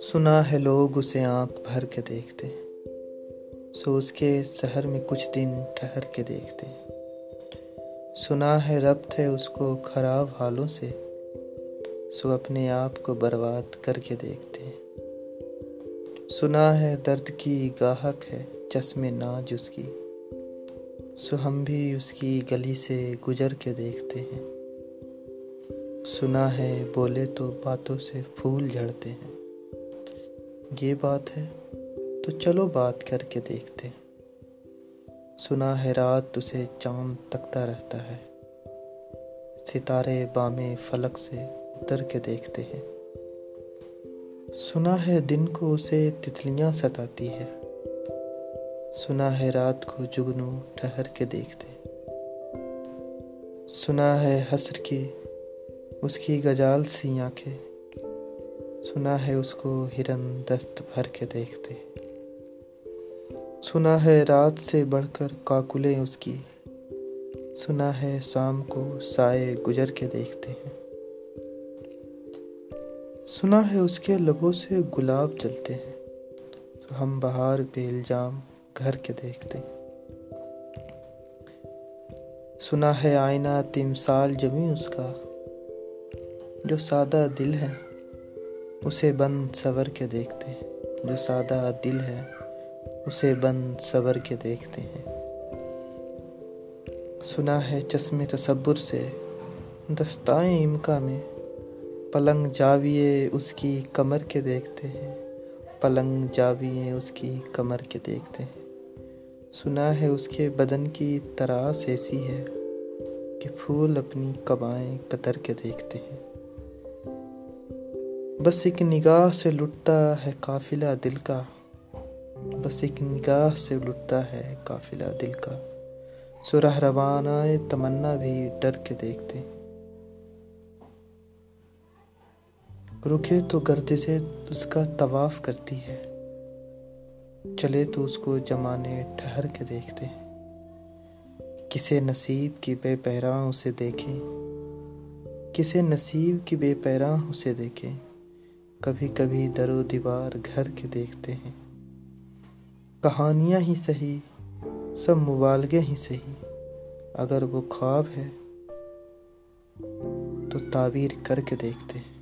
سنا ہے لوگ اسے آنکھ بھر کے دیکھتے سو اس کے سحر میں کچھ دن ٹھہر کے دیکھتے سنا ہے ربط ہے اس کو خراب حالوں سے، سو اپنے آپ کو برباد کر کے دیکھتے سنا ہے درد کی گاہک ہے، چشم ناج اس کی۔ سو ہم بھی اس کی گلی سے گزر کے دیکھتے ہیں۔ سنا ہے، بولے تو باتوں سے پھول جھڑتے ہیں۔ یہ بات ہے تو چلو بات کر کے دیکھتے سنا ہے رات اسے چاند تکتا رہتا ہے۔ ستارے بام فلک سے اتر کے دیکھتے ہیں۔ سنا ہے دن کو اسے تتلیاں ستاتی ہے۔ سنا ہے رات کو جگنو ٹھہر کے دیکھتے۔ سنا ہے حسر کی اس کی گجال سی آنکھیں۔ سنا ہے اس کو ہرن دست بھر کے دیکھتے۔ سنا ہے رات سے بڑھ کر کاکلیں اس کی۔ سنا ہے شام کو سائے گجر کے دیکھتے ہیں۔ سنا ہے اس کے لبوں سے گلاب جلتے ہیں۔ تو ہم بہار بے الجام گھر کے دیکھتے سنا ہے آئینہ تمثال جمی اس کا۔ جو سادہ دل ہے، اسے بند صبر کے دیکھتے ہیں۔ جو سادہ دل ہے، اسے بند صبر کے دیکھتے ہیں۔ سنا ہے چشم تصبر سے دستائیں امکا میں۔ پلنگ جاویے اس کی کمر کے دیکھتے ہیں۔ پلنگ جاویے اس کی کمر کے دیکھتے ہیں۔ سنا ہے اس کے بدن کی تراس ایسی ہے کہ پھول اپنی قبائیں قطر کے دیکھتے ہیں۔ بس ایک نگاہ سے لٹتا ہے قافلہ دل کا۔ بس ایک نگاہ سے لٹتا ہے قافلہ دل کا۔ سرح روانہ تمنا بھی ڈر کے دیکھتے رکے تو گردے سے اس کا طواف کرتی ہے۔ چلے تو اس کو جمانے ٹھہر کے دیکھتے کسے نصیب کی بے پیراں اسے دیکھیں۔ کسے نصیب کی بے پیراں اسے دیکھیں۔ کبھی کبھی در و دیوار گھر کے دیکھتے ہیں۔ کہانیاں ہی صحیح، سب مبالغے ہی صحیح۔ اگر وہ خواب ہے تو تعبیر کر کے دیکھتے ہیں۔